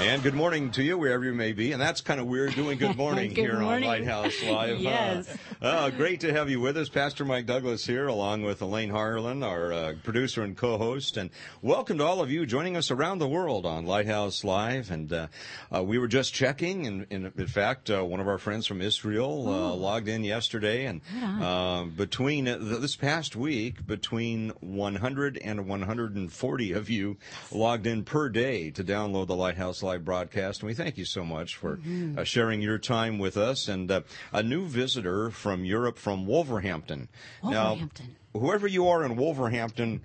And good morning to you, wherever you may be. And that's kind of weird doing good morning Good here morning. on Lighthouse Live. Yes. Uh, uh, great to have you with us. Pastor Mike Douglas here, along with Elaine Harlan, our uh, producer and co-host. And welcome to all of you joining us around the world on Lighthouse Live. And uh, uh, we were just checking, and, and in fact, uh, one of our friends from Israel uh, logged in yesterday. And uh, between uh, this past week, between 100 and 140 of you logged in per day to download the Lighthouse Live broadcast. And we thank you so much for uh, sharing your time with us. And uh, a new visitor from Europe, from Wolverhampton. Wolverhampton. Now, whoever you are in Wolverhampton,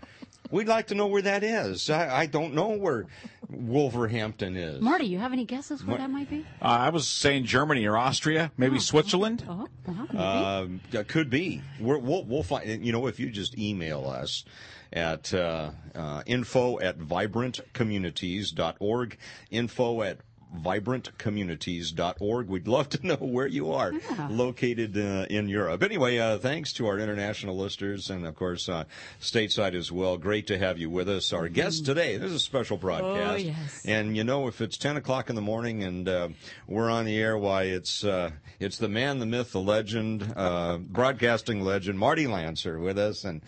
we'd like to know where that is. I, I don't know where Wolverhampton is. Marty, you have any guesses where What- that might be? Uh, I was saying Germany or Austria, maybe Switzerland. Oh, uh-huh, maybe. Um, could be. We're, we'll we'll find. You know, if you just email us at uh, uh, info at vibrantcommunities.org, info at vibrantcommunities.org. We'd love to know where you are located uh, in Europe. Anyway, uh, thanks to our international listeners and, of course, uh, stateside as well. Great to have you with us. Our guest today, this is a special broadcast. Oh, yes. And you know, if it's 10 o'clock in the morning and uh, we're on the air, why, it's uh, it's the man, the myth, the legend, uh, broadcasting legend, Marty Lanser with us, and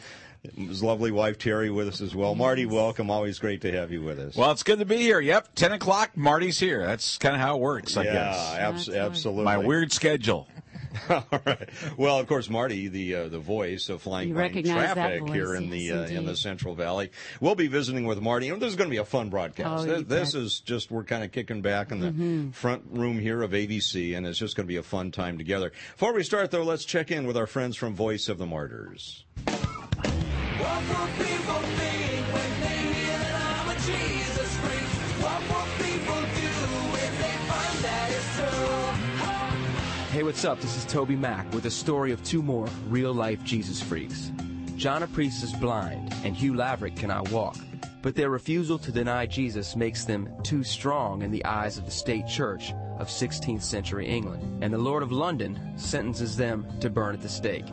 his lovely wife, Terry, with us as well. Marty, welcome. Always great to have you with us. Well, it's good to be here. Yep, 10 o'clock, Marty's here. That's kind of how it works, I yeah, guess. abs- That's right. absolutely. My weird schedule. All right. Well, of course, Marty, the uh, the voice of flying You blind recognize that traffic voice, here in the uh, in the. Central Valley. We'll be visiting with Marty. And this is going to be a fun broadcast. Oh, this this is just we're kind of kicking back in the Mm-hmm. front room here of ABC, and it's just going to be a fun time together. Before we start, though, let's check in with our friends from Voice of the Martyrs. Hey, what's up? This is TobyMac with a story of two more real life Jesus freaks. John Apprice is blind, and Hugh Laverock cannot walk. But their refusal to deny Jesus makes them too strong in the eyes of the state church of 16th century England, and the Lord of London sentences them to burn at the stake.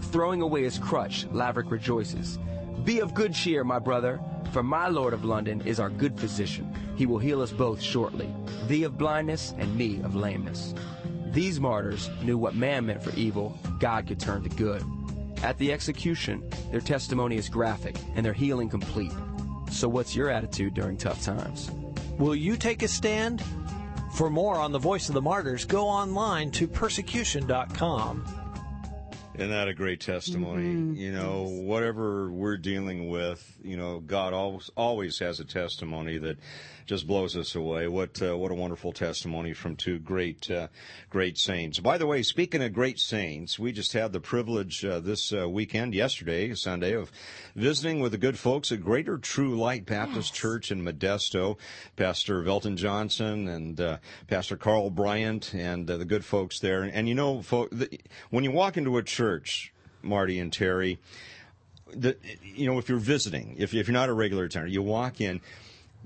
Throwing away his crutch, Laverock rejoices. Be of good cheer, my brother, for my Lord of London is our good physician. He will heal us both shortly, thee of blindness and me of lameness. These martyrs knew what man meant for evil, God could turn to good. At the execution, their testimony is graphic and their healing complete. So, what's your attitude during tough times? Will you take a stand? For more on the Voice of the Martyrs, go online to persecution.com. Isn't that a great testimony? Mm-hmm. You know, whatever we're dealing with, you know, God always always has a testimony that just blows us away. What uh, what a wonderful testimony from two great uh, great saints. By the way, speaking of great saints, we just had the privilege uh, this uh, weekend, yesterday, Sunday, of visiting with the good folks at Greater True Light Baptist Church in Modesto. Pastor Velton Johnson and uh, Pastor Carl Bryant and uh, the good folks there. And, you know, fo- the, when you walk into a church, Marty and Terry, the, you know, if you're visiting, if, if you're not a regular attender, you walk in,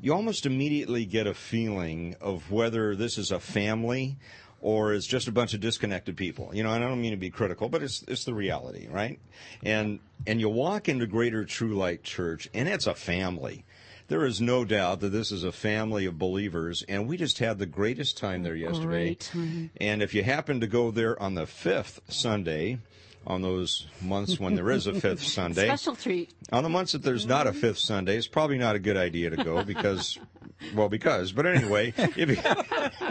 you almost immediately get a feeling of whether this is a family or it's just a bunch of disconnected people. You know, and I don't mean to be critical, but it's it's the reality, right? And and you walk into Greater True Light Church, and it's a family. There is no doubt that this is a family of believers, and we just had the greatest time there yesterday. Great time. And if you happen to go there on the fifth Sunday, on those months when there is a fifth Sunday. Special treat. On the months that there's not a fifth Sunday, it's probably not a good idea to go because, well, because. But anyway, if you,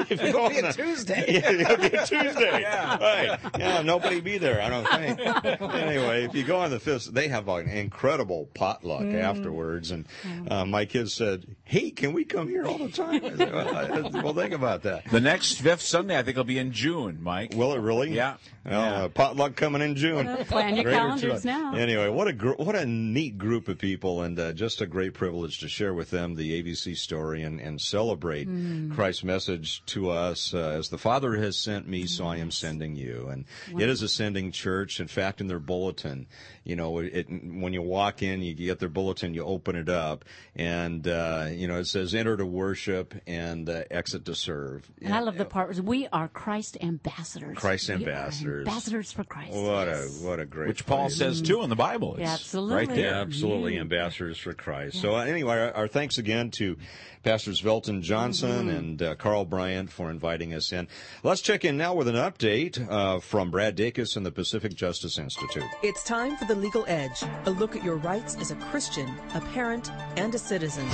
if you go on a, Tuesday. yeah, it'll be a Tuesday. yeah. Right. Yeah, nobody be there, I don't think. anyway, if you go on the fifth, they have an incredible potluck afterwards. And uh, my kids said, hey, can we come here all the time? I said, well, well, think about that. The next fifth Sunday, I think, will be in June, Mike. Will it really? Yeah. Well, Yeah. uh, potluck coming in June. Plan your calendars now. Anyway, what a gr- what a neat group of people, and uh, just a great privilege to share with them the ABC story and, and celebrate Mm. Christ's message to us. Uh, as the Father has sent me, so I am sending you. And it is a sending church. In fact, in their bulletin, you know, it, when you walk in, you get their bulletin, you open it up, and uh, you know it says "Enter to worship" and uh, "Exit to serve." And I love the part where we are Christ ambassadors. Christ We are ambassadors. ambassadors for Christ. What a what a great Which Paul place. says too in the Bible. It's Absolutely. Right there. Yeah, absolutely. Ambassadors for Christ. So, uh, anyway, our, our thanks again to Pastors Velton Johnson and uh, Carl Bryant for inviting us in. Let's check in now with an update uh, from Brad Dacus and the Pacific Justice Institute. It's time for The Legal Edge, a look at your rights as a Christian, a parent, and a citizen.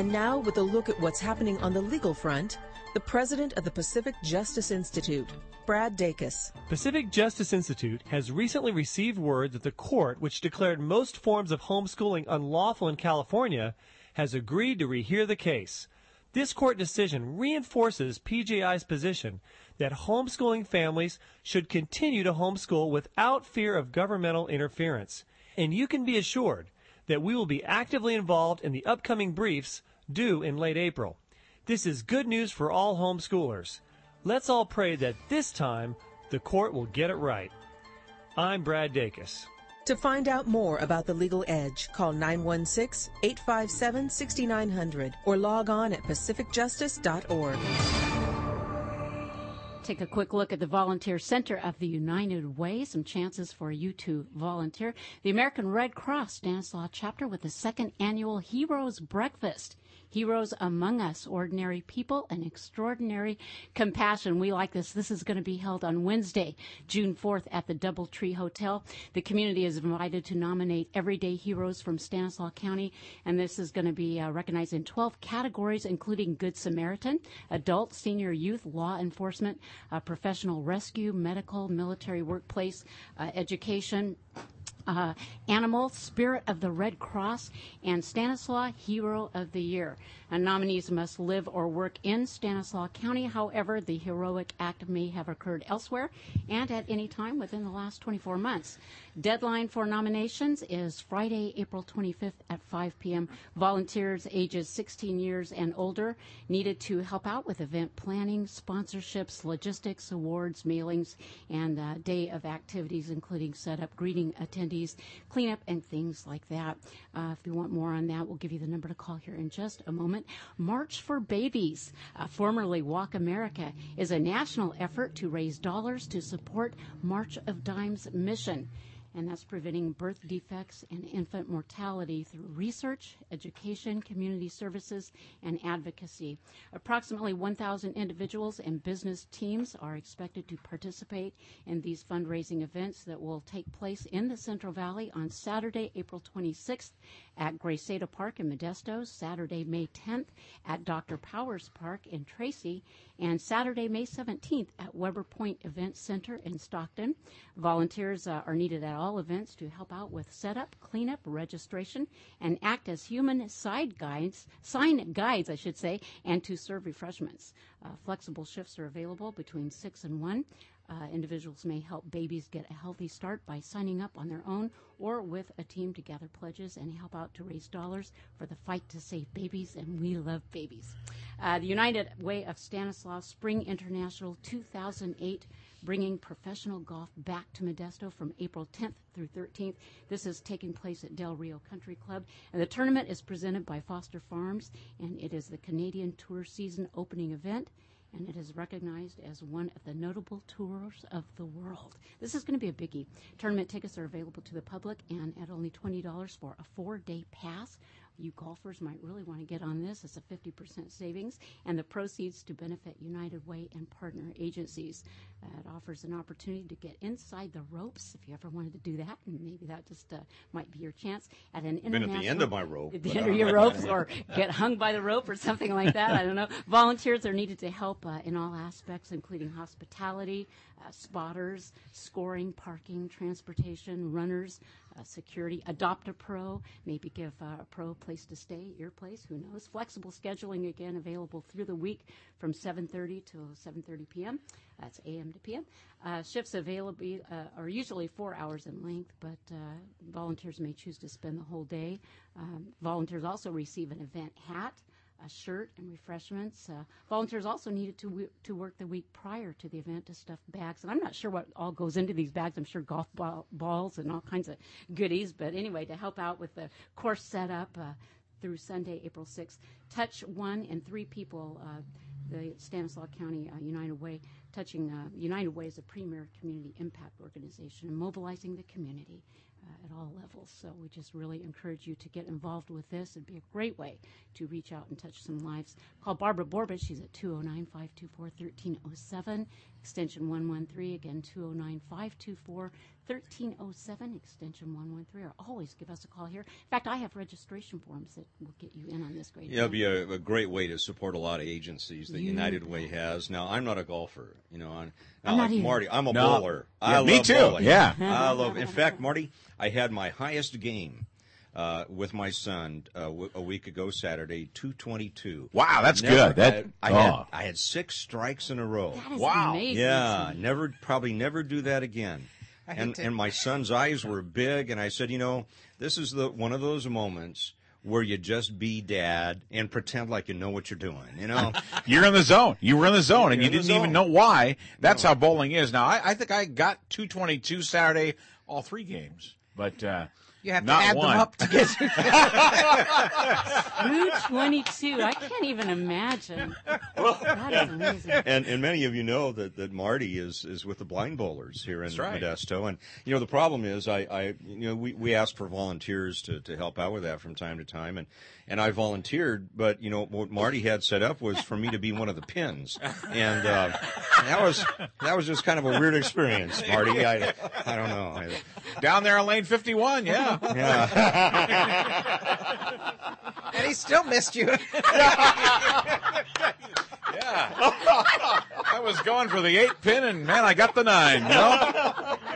And now, with a look at what's happening on the legal front, the president of the Pacific Justice Institute, Brad Dacus. Pacific Justice Institute has recently received word that the court, which declared most forms of homeschooling unlawful in California, has agreed to rehear the case. This court decision reinforces PJI's position that homeschooling families should continue to homeschool without fear of governmental interference. And you can be assured that we will be actively involved in the upcoming briefs due in late April. This is good news for all homeschoolers. Let's all pray that this time the court will get it right. I'm Brad Dacus. To find out more about The Legal Edge, call 916 857 6900 or log on at pacificjustice.org. Take a quick look at the Volunteer Center of the United Way. Some chances for you to volunteer. The American Red Cross Stanislaus chapter with the second annual Heroes Breakfast. Heroes among us, ordinary people and extraordinary compassion. We like this. This is going to be held on Wednesday, June 4th at the Doubletree Hotel. The community is invited to nominate everyday heroes from Stanislaus County, and this is going to be uh, recognized in 12 categories, including Good Samaritan, adult, senior, youth, law enforcement, uh, professional rescue, medical, military, workplace, uh, education, uh, Animal, Spirit of the Red Cross, and Stanislaus Hero of the Year. And nominees must live or work in Stanislaus County. However, the heroic act may have occurred elsewhere and at any time within the last 24 months. Deadline for nominations is Friday, April 25th at 5 p.m. Volunteers ages 16 years and older needed to help out with event planning, sponsorships, logistics, awards, mailings, and uh, day of activities, including setup, greeting attendees, cleanup, and things like that. Uh, if you want more on that, we'll give you the number to call here in just a moment. March for Babies, uh, formerly Walk America, is a national effort to raise dollars to support March of Dimes mission and that's preventing birth defects and infant mortality through research, education, community services, and advocacy. Approximately 1,000 individuals and business teams are expected to participate in these fundraising events that will take place in the Central Valley on Saturday, April 26th at Graceada Park in Modesto, Saturday, May 10th at Dr. Powers Park in Tracy, and Saturday, May 17th at Weber Point Event Center in Stockton. Volunteers uh, are needed at all events to help out with setup, cleanup, registration, and act as human side guides, sign guides, I should say, and to serve refreshments. Uh, flexible shifts are available between 6 and 1. Uh, individuals may help babies get a healthy start by signing up on their own or with a team to gather pledges and help out to raise dollars for the fight to save babies, and we love babies. Uh, the United Way of Stanislaus Spring International 2008 bringing professional golf back to Modesto from April 10th through 13th. This is taking place at Del Rio Country Club, and the tournament is presented by Foster Farms, and it is the Canadian Tour season opening event and it is recognized as one of the notable tours of the world. This is going to be a biggie. Tournament tickets are available to the public and at only $20 for a four day pass. You golfers might really want to get on this. It's a 50% savings, and the proceeds to benefit United Way and partner agencies. Uh, it offers an opportunity to get inside the ropes if you ever wanted to do that, and maybe that just uh, might be your chance at an Been at the end of my rope. At the end of your ropes, or get hung by the rope, or something like that. I don't know. Volunteers are needed to help uh, in all aspects, including hospitality, uh, spotters, scoring, parking, transportation, runners, uh, security. Adopt a pro, maybe give uh, a pro a place to stay, your place. Who knows? Flexible scheduling again available through the week from 7:30 to 7:30 p.m. That's a.m. to p.m. Uh, shifts available uh, are usually four hours in length, but uh, volunteers may choose to spend the whole day. Um, volunteers also receive an event hat a shirt and refreshments. Uh, volunteers also needed to w- to work the week prior to the event to stuff bags, and I'm not sure what all goes into these bags. I'm sure golf ball, balls and all kinds of goodies, but anyway, to help out with the course setup uh, through Sunday, April 6th. Touch one and three people. Uh, the Stanislaus County uh, United Way, touching uh, United Way is a premier community impact organization and mobilizing the community uh, at all levels. So we just really encourage you to get involved with this. It'd be a great way to reach out and touch some lives. Call Barbara Borbett. She's at 209 524 1307, extension 113. Again, 209 524 1307, extension 113. Or always give us a call here. In fact, I have registration forms that will get you in on this great Yeah, it'd be a, a great way to support a lot of agencies that You United Way has. Now, I'm not a golfer, you know. I'm, I'm like not either. Marty. I'm a No. bowler. Yeah, I me love too. bowling. Yeah. I love. In fact, Marty, I had my highest game uh, with my son uh, w- a week ago Saturday, 222. Wow, that's Never good. That- had- I had oh. I had six strikes in a row. That is Wow. amazing. Yeah, never probably never do that again. And and my son's eyes were big, and I said, you know, this is the one of those moments where you just be dad and pretend like you know what you're doing. You know, You're in the zone. You were in the zone, and You're you didn't even know why. That's how bowling is. Now, I, I think I got 222 Saturday, all three games, but uh, You have to not add one. them up to get. 222. I can't even imagine. That is amazing. and and many of you know that, that Marty is, is with the blind bowlers here in right. Modesto, and you know the problem is I, I you know we, we ask for volunteers to, to help out with that from time to time, and and I volunteered, but you know what Marty had set up was for me to be one of the pins, and uh, that was that was just kind of a weird experience, Marty. I I don't know. I, Down there on lane 51, yeah. yeah. and he still missed you. yeah. I was going for the eight pin, and man, I got the nine. You know?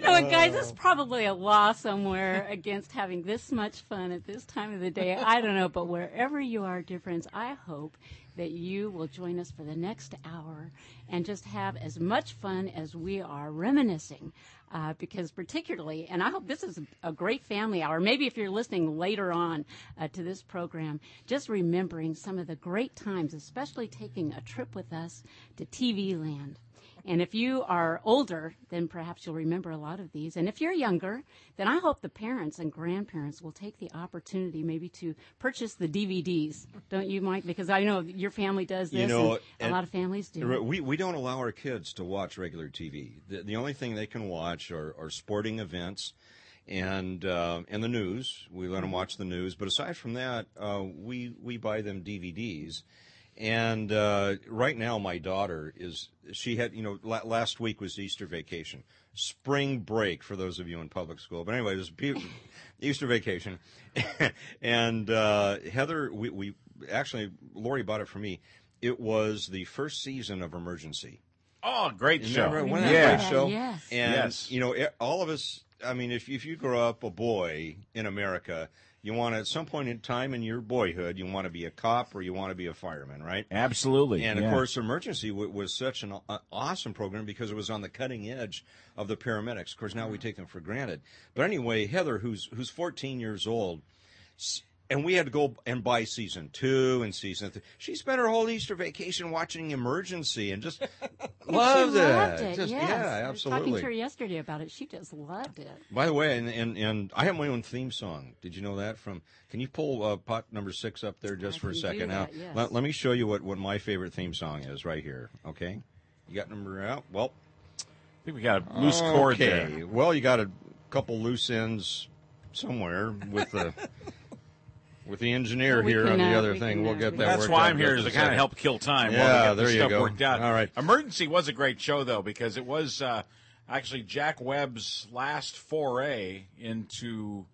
You know what, guys? This is probably a law somewhere against having this much fun at this time of the day. I don't know, but wherever you are, dear friends, I hope that you will join us for the next hour and just have as much fun as we are reminiscing. Uh, because particularly, and I hope this is a great family hour. Maybe if you're listening later on uh, to this program, just remembering some of the great times, especially taking a trip with us to TV land. And if you are older, then perhaps you'll remember a lot of these. And if you're younger, then I hope the parents and grandparents will take the opportunity maybe to purchase the DVDs. Don't you, Mike? Because I know your family does this. You know, and a lot of families do. We we don't allow our kids to watch regular TV. The, the only thing they can watch are, are sporting events and uh, and the news. We let them watch the news, but aside from that, uh, we we buy them DVDs. And uh, right now, my daughter is she had you know la- last week was Easter vacation, spring break for those of you in public school. But anyway, it was be- Easter vacation, and uh, Heather, we, we actually Lori bought it for me. It was the first season of Emergency. Oh, great show. Remember, wasn't that yeah. great show? Yes. And Yes. you know, it, all of us. I mean, if if you grow up a boy in America, you want to, at some point in time in your boyhood, you want to be a cop or you want to be a fireman, right? Absolutely. And of course, Emergency w- was such an uh, awesome program because it was on the cutting edge of the paramedics. Of course, now we take them for granted. But anyway, Heather, who's who's 14 years old, s- and we had to go and buy season two and season three. She spent her whole Easter vacation watching Emergency and just loved she it. loved it. Just- yes. Yeah, I was talking to her yesterday about it. She just loved it. By the way, and, and and I have my own theme song. Did you know that? From can you pull uh, pot number six up there just I for a can do second? Now, that, yes. let, let me show you what, what my favorite theme song is right here. Okay, you got number out. Well, I think we got a loose cord okay. there. Well, you got a couple loose ends somewhere with the with the engineer We here can, on the uh, other we thing. can, we'll uh, get that. That's why out I'm in here just is a to kind of help kill time. Yeah, while we get there this you stuff go. worked out. All right. Emergency was a great show though because it was uh, actually Jack Webb's last foray into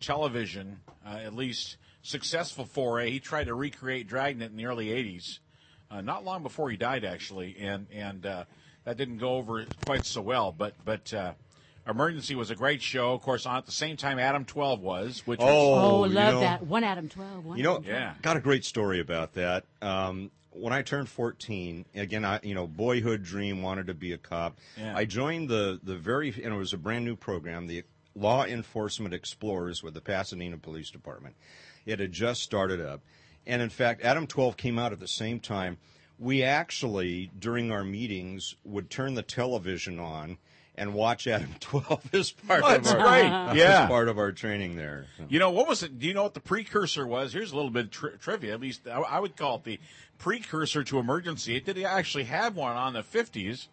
television, uh, at least successful foray. He tried to recreate Dragnet in the early '80s, uh, not long before he died actually, and and uh, that didn't go over quite so well. But but. Emergency was a great show. Of course, on at the same time, Adam 12 was, which was Oh, Oh, you love know- that. One Adam 12. One You know, 12. Yeah. got a great story about that. Um, when I turned 14, again, I you know, boyhood dream, wanted to be a cop. Yeah. I joined the the very, and it was a brand new program, the Law Enforcement Explorers with the Pasadena Police Department. It had just started up, and in fact, Adam 12 came out at the same time. We actually, during our meetings, would turn the television on and watch Adam 12 as part Oh, of that's our great. as Yeah. part of our training there. So. You know what was it? Do you know what the precursor was? Here's a little bit of tri- trivia. At least I, I would call it the precursor to Emergency. It did actually have one on the 50s,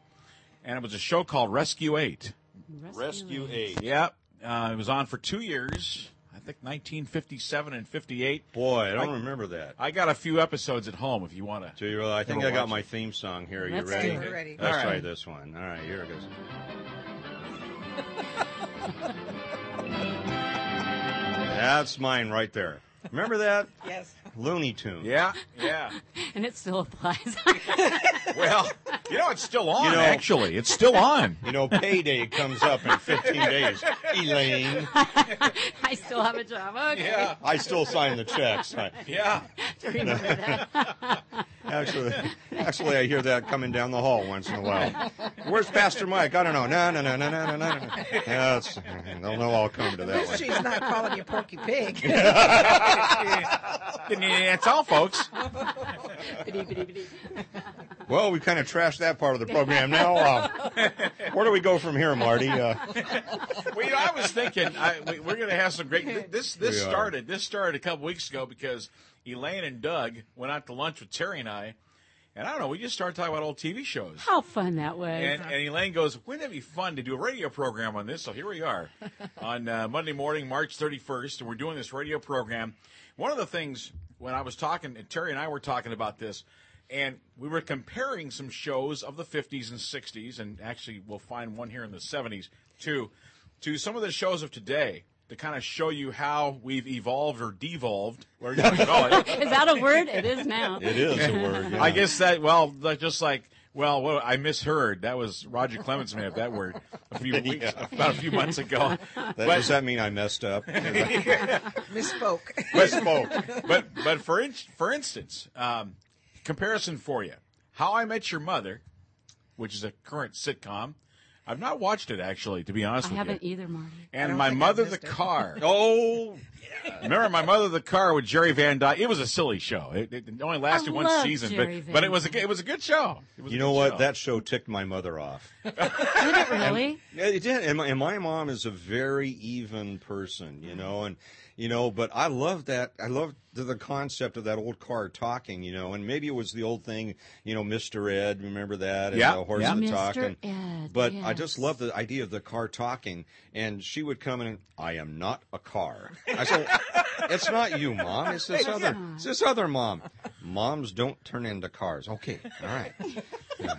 and it was a show called Rescue Eight. Rescue Eight. Yep, uh, it was on for two years. I think 1957 and 58. Boy, I don't I- remember that. I got a few episodes at home if you want to. Do you really? I think I got my theme song here. Are you Let's ready? do it. Ready. Let's All try right. this one. All right, here it goes. That's mine right there. Remember that? Yes. Looney Tune. Yeah, yeah. And it still applies. Well, you know it's still on. You know- actually, it's still on. You know, payday comes up in 15 days. Elaine, I still have a job. Okay. Yeah, I still sign the checks. I- yeah. Remember that. Actually, actually, I hear that coming down the hall once in a while. Where's Pastor Mike? I don't know. No, no, no, no, no, no, no. no. Yeah, they'll know I'll come to that one. She's not calling you Porky Pig. That's all, folks. Well, we kind of trashed that part of the program now. Uh, where do we go from here, Marty? Uh, Well, you know, I was thinking I, we, we're going to have some great. This this We are. started this started a couple weeks ago because Elaine and Doug went out to lunch with Terry and I, and I don't know. We just started talking about old TV shows. How fun that was. And, and Elaine goes, wouldn't it be fun to do a radio program on this? So here we are on uh, Monday morning, March 31st, and we're doing this radio program. One of the things when I was talking, and Terry and I were talking about this, and we were comparing some shows of the 50s and 60s, and actually we'll find one here in the 70s too, to some of the shows of today to kind of show you how we've evolved or devolved, whatever you call it. Is that a word? It is now. it is a word. yeah. I guess that well, just like well, what, I misheard. That was Roger Clemens may have that word a few weeks, about a few months ago. That- but, does that mean I messed up? Misspoke. but, but but for in, for instance, um, comparison for you: How I Met Your Mother, which is a current sitcom. I've not watched it actually, to be honest I with you. I haven't either, Marty. And my mother the it. car. oh, Remember my mother the car with Jerry Van Dyke? It was a silly show. It, it only lasted I one season, Jerry but Van but it was a good- it was a good show. It was a you know what? show. That show ticked my mother off. Did it really? Yeah, it did. And my, and my mom is a very even person, you mm-hmm. know, and you know, but I love that. I love the, the concept of that old car talking, you know, and maybe it was the old thing, you know, Mr. Ed, remember that? And Yeah, the horse yeah. that Mr. talked. and- Ed, but I just love the idea of the car talking, and she would come in and, I am not a car. I said, it's not you, mom. It's this other, it's this other mom. Moms don't turn into cars. Okay, all right.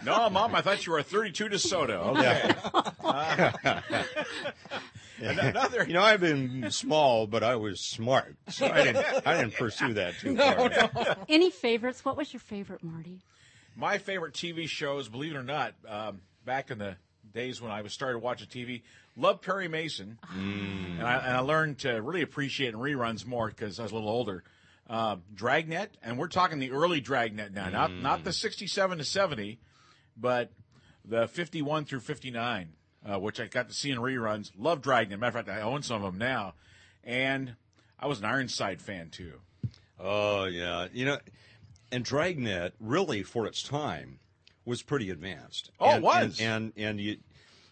No, mom, I thought you were a 32 DeSoto. Okay. Another. You know, I've been small, but I was smart, so I didn't. I didn't pursue that too no, far. Any favorites? What was your favorite, Marty? My favorite TV shows, believe it or not, um, back in the days when I was started watching TV, loved Perry Mason, and, I, and I learned to really appreciate reruns more because I was a little older. Uh, Dragnet, and we're talking the early Dragnet now, not not the '67 to '70, but the '51 through '59, uh, which I got to see in reruns. Love Dragnet. Matter of fact, I own some of them now, and I was an Ironside fan too. Oh yeah, you know, and Dragnet really for its time was pretty advanced. Oh, it and, was. and and, and you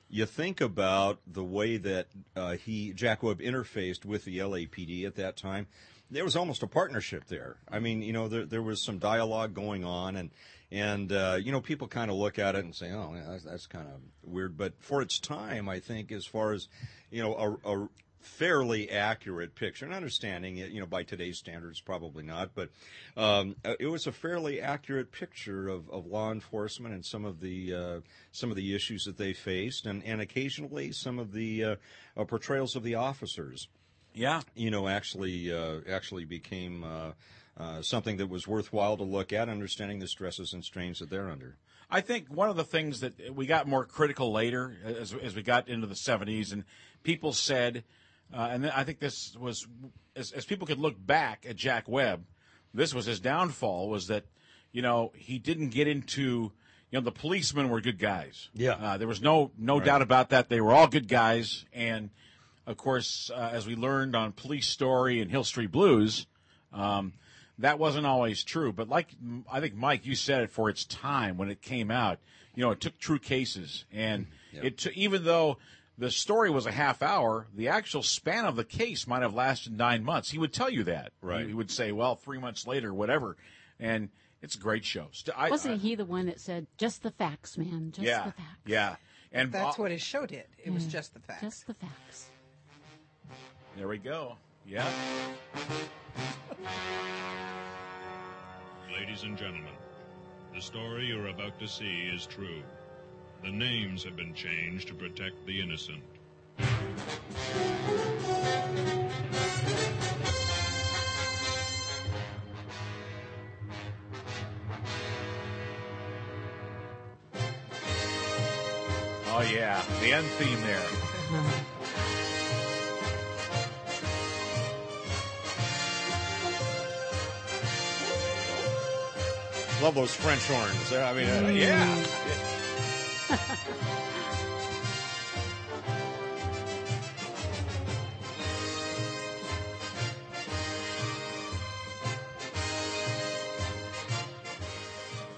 you think about the way that uh, he Jack Webb interfaced with the LAPD at that time. There was almost a partnership there. I mean, you know, there there was some dialogue going on, and and uh, you know, people kind of look at it and say, "Oh, yeah, that's, that's kind of weird." But for its time, I think, as far as you know, a, a fairly accurate picture. And understanding it, you know, by today's standards, probably not, but um, uh, it was a fairly accurate picture of, of law enforcement and some of the uh, some of the issues that they faced, and, and occasionally some of the uh, uh, portrayals of the officers. Yeah. You know, actually uh, actually became. Uh, uh, something that was worthwhile to look at, understanding the stresses and strains that they're under. I think one of the things that we got more critical later, as, as we got into the 70s, and people said, uh, and I think this was, as, as people could look back at Jack Webb, this was his downfall, was that, you know, he didn't get into, you know, the policemen were good guys. Yeah. Uh, there was no, no doubt about that. They were all good guys. And, of course, uh, as we learned on Police Story and Hill Street Blues, um, that wasn't always true. But like I think Mike, you said it for its time when it came out. You know, it took true cases, and it took, even though the story was a half hour, the actual span of the case might have lasted nine months. He would tell you that. Right. He, he would say, "Well, three months later, whatever," and it's a great show. St- I, Wasn't I- he the one that said, just the facts, man, just yeah, the facts? yeah, and That's uh, what his show did. It was just the facts. Just the facts. There we go. Yeah. Ladies and gentlemen, the story you're about to see is true. The names have been changed to protect the innocent. Oh yeah, the end theme there. Love those French horns. I mean, uh, Yeah.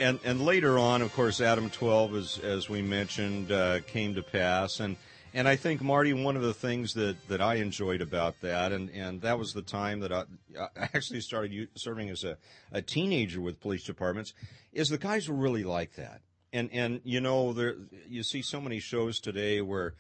And and later on, of course, Adam twelve, as as we mentioned, uh, came to pass, and and I think Marty, one of the things that that I enjoyed about that, and and that was the time that I, I actually started serving as a a teenager with police departments, is the guys were really like that, and and you know there you see so many shows today where.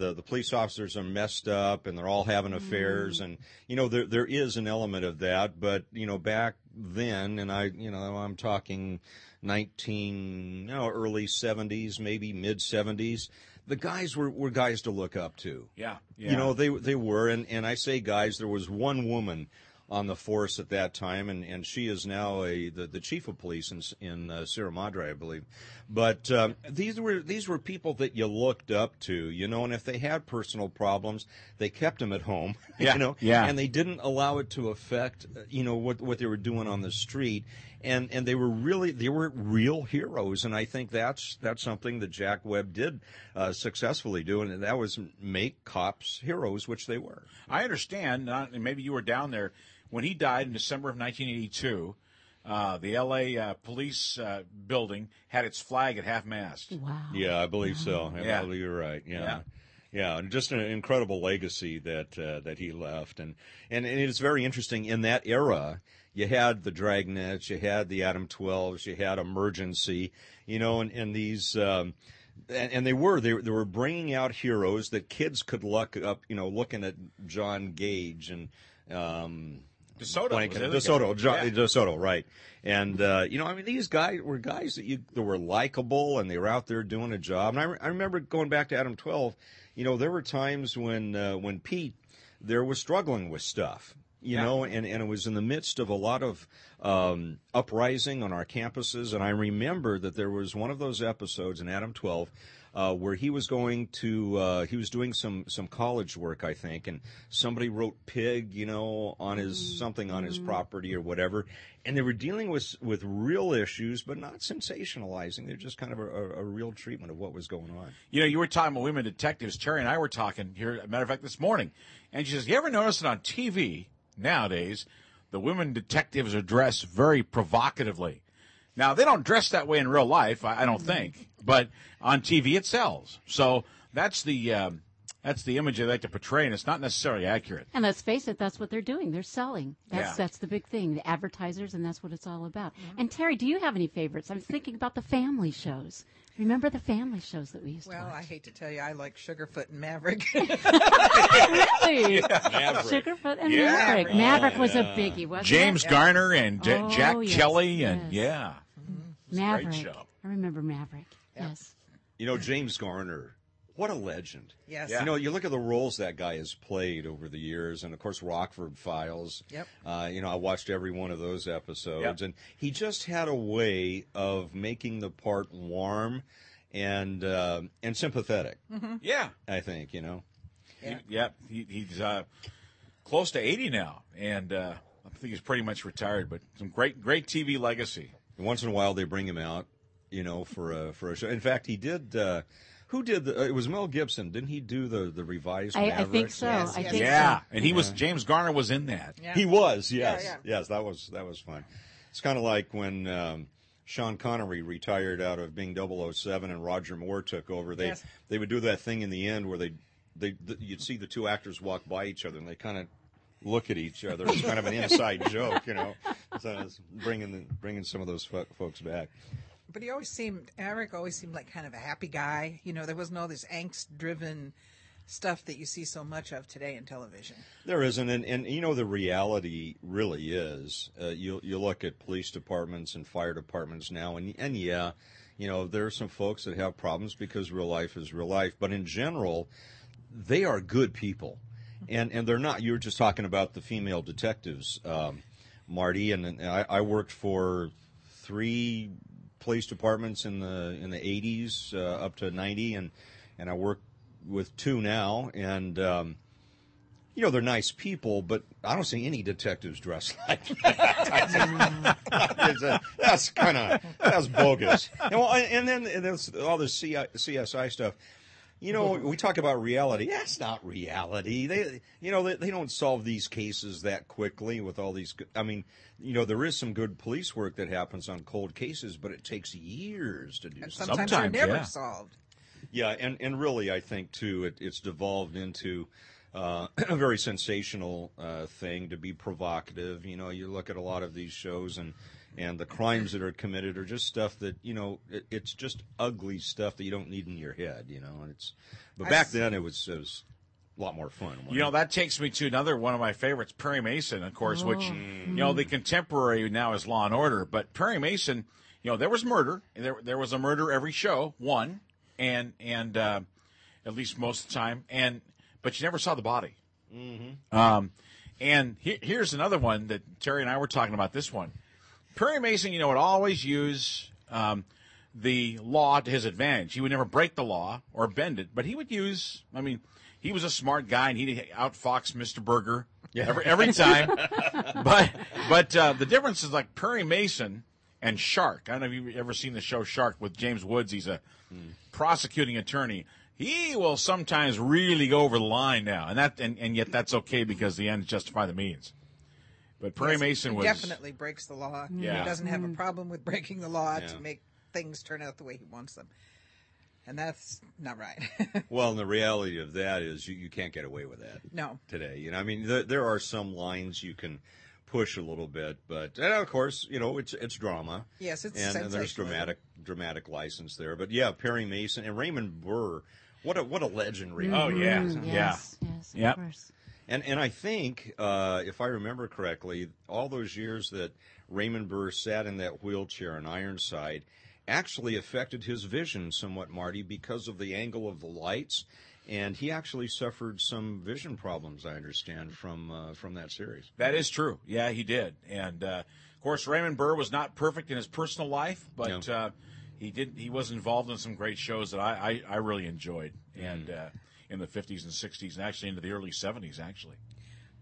The, the police officers are messed up and they're all having affairs. And you know there there is an element of that. But you know back then and I you know I'm talking 19 no early 70s maybe mid 70s the guys were, were guys to look up to Yeah. Yeah. you know they they were and and I say guys there was one woman on the force at that time and and she is now a the, the chief of police in in uh, Sierra Madre I believe but um, these were these were people that you looked up to you know and if they had personal problems they kept them at home Yeah, you know yeah. and they didn't allow it to affect uh, you know what what they were doing on the street and and they were really they were real heroes and I think that's that's something that Jack Webb did uh, successfully do and that was make cops heroes which they were I understand, uh, and maybe you were down there when he died in December of 1982. Uh, the L.A. Uh, police uh, building had its flag at half mast. Wow. Yeah, I believe so. I Yeah. believe you're right. Yeah. Yeah. Yeah, and just an incredible legacy that uh, that he left, and, and and it's very interesting. In that era, you had the Dragnets, you had the Adam 12s, you had Emergency, you know, and, and these, um, and, and they were they, they were bringing out heroes that kids could look up, you know, looking at John Gage and um, DeSoto blanking- was the other DeSoto. John, Yeah. DeSoto, right? And uh, you know, I mean, these guys were guys that you that were likable, and they were out there doing a job. And I, re- I remember going back to Adam Twelve. You know, there were times when uh, when Pete there was struggling with stuff. You Yeah. know, and, and it was in the midst of a lot of um, uprising on our campuses. And I remember that there was one of those episodes in Adam 12 uh, where he was going to, uh, he was doing some, some college work, I think, and somebody wrote pig, you know, on his, something on his property or whatever. And they were dealing with, with real issues, but not sensationalizing. They're just kind of a, a, a real treatment of what was going on. You know, you were talking about women detectives. Terry and I were talking here, matter of fact, this morning. And she says, You ever notice that on TV nowadays, the women detectives are dressed very provocatively? Now, they don't dress that way in real life, I, I don't think, but on TV it sells. So that's the. Um, that's the image they like to portray, and it's not necessarily accurate. And let's face it, that's what they're doing. They're selling. That's Yeah. that's the big thing. The advertisers, and that's what it's all about. And Terry, do you have any favorites? I'm thinking about the family shows. Remember the family shows that we used Well, to Well, I hate to tell you, I like Sugarfoot and Maverick. really? Maverick. Sugarfoot and Yeah. Maverick. Maverick was a biggie, wasn't James it? Garner and J- Oh, Jack yes, Kelly, and yes. yeah, Maverick. show. I remember Maverick. Yes. You know, James Garner, what a legend. yes. Yeah. You know, you look at the roles that guy has played over the years, and of course, Rockford Files. Yep. Uh, you know, I watched every one of those episodes, Yep. and he just had a way of making the part warm and uh, and sympathetic. yeah, I think you know. He- yeah. He, he's uh, close to eighty now, and uh, I think he's pretty much retired. But some great, great TV legacy. Once in a while, they bring him out, you know, for a for a show. In fact, he did. Who did the? Uh, it was Mel Gibson. Didn't he do the the revised? I, I think so. Yes, I yes. think Yeah, so. and he was James Garner was in that. Yeah. He was, yes, yeah. yes. That was that was fun. It's kind of like when um, Sean Connery retired out of being 007 and Roger Moore took over. They Yes. they would do that thing in the end where they they th- you'd see the two actors walk by each other and they kind of look at each other. It's kind of an inside joke, you know. So it's bringing the, bringing some of those fo- folks back. But he always seemed, Eric always seemed like kind of a happy guy. You know, there wasn't all this angst driven stuff that you see so much of today in television. There isn't, and, and you know the reality really is. Uh, you you look at police departments and fire departments now, and and yeah, you know there are some folks that have problems because real life is real life, but in general, they are good people, and and they're not. You were just talking about the female detectives, um, Marty, and, I, I worked for three police departments in the in the 80s uh, up to 90, and and I work with two now, and. Um, you know, they're nice people, but I don't see any detectives dressed like that. A- that's kind of that's bogus. And, well, and then and there's all CI, CSI stuff. You know, we talk about reality. That's not reality. They, you know, they, they don't solve these cases that quickly with all these. I mean, you know, there is some good police work that happens on cold cases, but it takes years to do. And sometimes, Sometimes, they're never yeah. solved. Yeah, and, and really, I think too, it, it's devolved into uh, a very sensational uh, thing to be provocative. You know, you look at a lot of these shows, and and the crimes that are committed are just stuff that you know, it, it's just ugly stuff that you don't need in your head. You know, and it's. But back then, it was it was a lot more fun. You know, that takes me to another one of my favorites, Perry Mason, of course, which, Oh. you know, the contemporary now is Law and Order. But Perry Mason, you know, there was murder. There, there was a murder every show, one, and, and, uh, at least most of the time. And, but you never saw the body. Mm-hmm. Um, and he, here's another one that Terry and I were talking about this one. Perry Mason, you know, would always use, um, the law to his advantage. He would never break the law or bend it, but he would use. I mean, he was a smart guy, and he'd outfox Mr. Burger every every time. but but uh, the difference is like Perry Mason and Shark. I don't know if you've ever seen the show Shark with James Woods. He's a prosecuting attorney. He will sometimes really go over the line now, and that and, and yet that's okay because the ends justify the means. But Perry Yes, Mason he was definitely breaks the law. Yeah. He doesn't have a problem with breaking the law Yeah. to make things turn out the way he wants them. And that's not right. Well, and the reality of that is you, you can't get away with that. no. today. You know, I mean, there, there are some lines you can push a little bit, but and of course, you know, it's it's drama. Yes, it's and, and there's dramatic dramatic license there. But yeah, Perry Mason and Raymond Burr, what a what a legend, Raymond. Oh, yeah. is. Mm, Yeah. yes, yes, of Yep. course. And and I think uh, if I remember correctly, all those years that Raymond Burr sat in that wheelchair in Ironside actually affected his vision somewhat, Marty, because of the angle of the lights. And he actually suffered some vision problems, I understand, from uh, from that series. That is true. Yeah, he did. And uh, of course, Raymond Burr was not perfect in his personal life, but Yeah. uh, he did. He was involved in some great shows that I I, I really enjoyed, and uh, in the fifties and sixties, and actually into the early seventies, actually.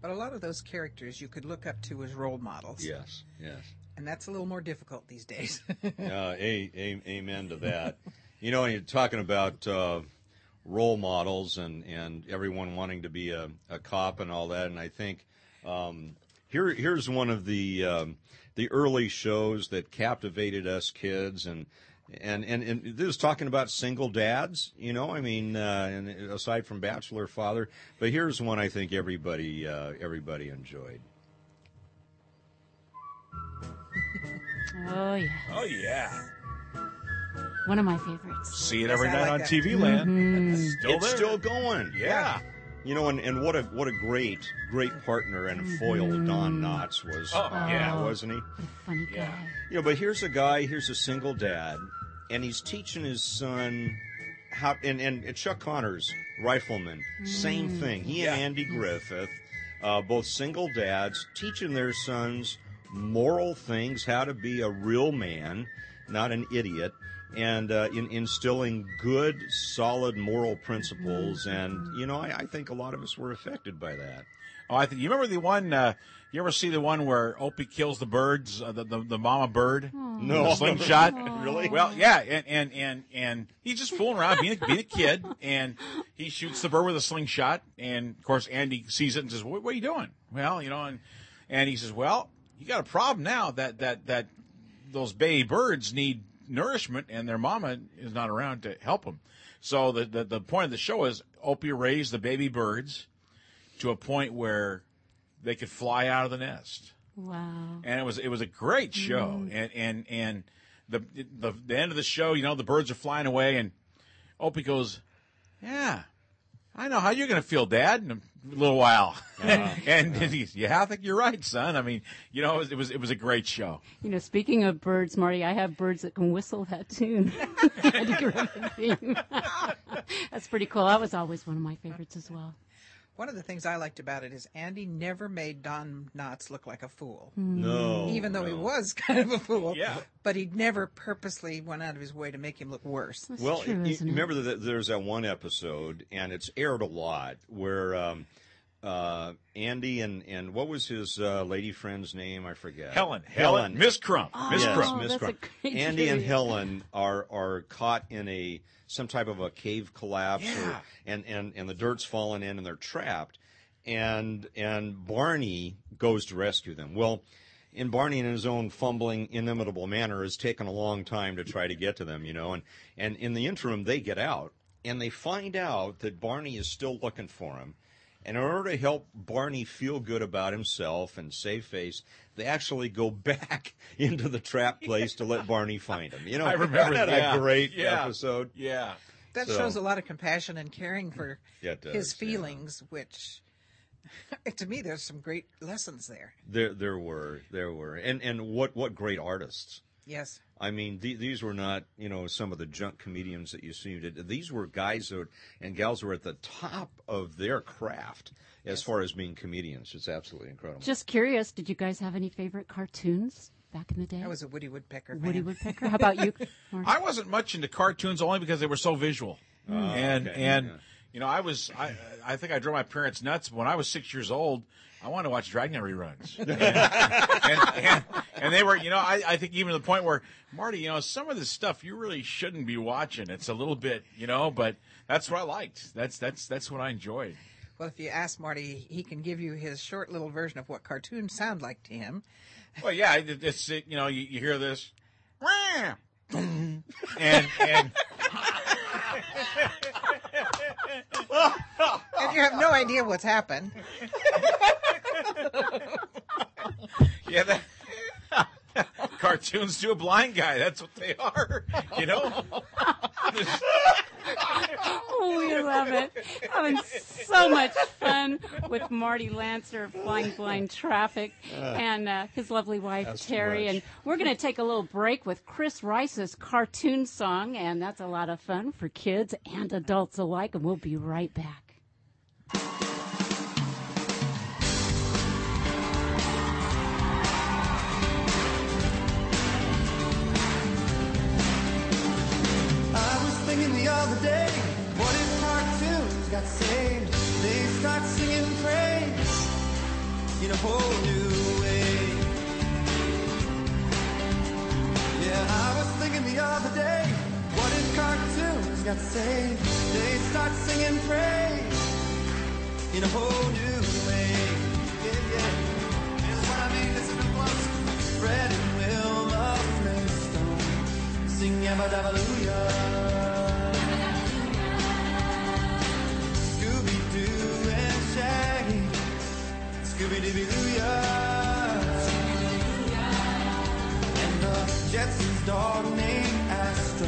But a lot of those characters you could look up to as role models. Yes, yes. And that's a little more difficult these days. Uh, a, a, amen to that. You know, you're talking about uh, role models and, and everyone wanting to be a, a cop and all that. And I think um, here here's one of the um, the early shows that captivated us kids and And, and and this is talking about single dads, you know. I mean, uh, and aside from bachelor father, but here's one I think everybody uh, everybody enjoyed. Oh yeah, Oh yeah, one of my favorites. see it every I night like on that. TV land. It's still it's there. still going. yeah. You know, and, and what a what a great great partner and foil Don Knotts was. Oh, yeah. wasn't he? Funny Yeah. guy. You know, but here's a guy. Here's a single dad, and he's teaching his son how. And and Chuck Connors, rifleman, same thing. He Yeah. and Andy Griffith, uh, both single dads, teaching their sons moral things, how to be a real man, not an idiot. And uh, in, instilling good, solid moral principles, and you know, I, I think a lot of us were affected by that. Oh, I think you remember the one. Uh, you ever see the one where Opie kills the birds, uh, the, the the mama bird? No. the slingshot. Really? Well, yeah, and and and and he's just fooling around, being a, being a kid, and he shoots the bird with a slingshot, and of course Andy sees it and says, "What, what are you doing?" Well, you know, and and he says, "Well, you got a problem now that that that those baby birds need nourishment, and their mama is not around to help them." So the the, the point of the show is Opie raised the baby birds to a point where they could fly out of the nest Wow. and it was it was a great show mm-hmm. and and and the, the the end of the show you know the birds are flying away and opie goes yeah i know how you're going to feel dad in a little while and he's yeah i think you're right son i mean you know it was it was, it was a great show You know, speaking of birds, Marty, I have birds that can whistle that tune. Andy Griffith theme. That's pretty cool. That was always one of my favorites as well. One of the things I liked about it is Andy never made Don Knotts look like a fool. No, Even though he was kind of a fool. Yeah. But he never purposely went out of his way to make him look worse. That's Well, true, you, isn't it? remember that there's that one episode, and it's aired a lot, where um, uh, Andy and and what was his uh, lady friend's name? I forget. helen Helen. miss crump miss Yes, crump Miss that's a Crump. great Andy and. Helen are are caught in a some type of a cave collapse, Yeah. or, and and and the dirt's fallen in, and they're trapped, and and Barney goes to rescue them. Well. And Barney, in his own fumbling, inimitable manner, has taken a long time to try to get to them, you know. And, and in the interim, they get out, and they find out that Barney is still looking for him. And in order to help Barney feel good about himself and save face, they actually go back into the trap place to let Barney find him. You know, I remember that yeah. a great Yeah. episode. yeah That So- shows a lot of compassion and caring for Yeah, does, his yeah. feelings, which to me there's some great lessons there. There, there were, there were, and and what what great artists. Yes. I mean, th- these were not, you know, some of the junk comedians that you see. These were guys who, and gals who were at the top of their craft as far as being comedians. It's absolutely incredible. Just curious, did you guys have any favorite cartoons back in the day? I was a Woody Woodpecker fan. Woody Woodpecker. How about you? Marty? I wasn't much into cartoons only because they were so visual, oh, and okay, and yeah. you know I was I I think I drove my parents nuts when I was six years old. I want to watch Dragnet reruns, and, and, and, and they were you know I, I think even to the point where Marty you know some of this stuff you really shouldn't be watching. It's a little bit you know, but that's what I liked. That's that's that's what I enjoyed. Well, if you ask Marty, he can give you his short little version of what cartoons sound like to him. Well, yeah, it's it, you know you, you hear this, and and And you have no idea what's happened. Yeah, that, cartoons to a blind guy. That's what they are. You know. Oh, we love it. Having so much fun with Marty Lanser flying blind traffic and uh, his lovely wife That's Terry. And we're going to take a little break with Chris Rice's cartoon song, and that's a lot of fun for kids and adults alike. And we'll be right back. Other day, what if cartoons got saved? They start singing praise in a whole new way. Yeah, I was thinking the other day, what if cartoons got saved? They start singing praise in a whole new way. Yeah, yeah. Here's what I mean, listen to close. Fred and Wilma Flintstone sing yabba dabba Jetsons' dog named Astro.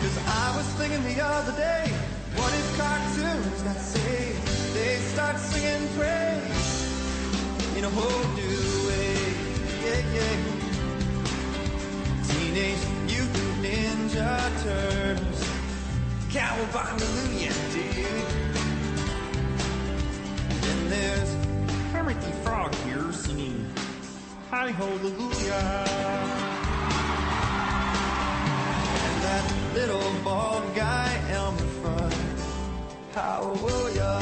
Cause I was thinking the other day, what if cartoons? They start singing praise in a whole new way. Teenage Mutant Ninja Turtles. Cowabunga, dude. Then there's Kermit the Frog here singing Hi Hallelujah. And that little bald guy Elmer Fudd. Hallelujah.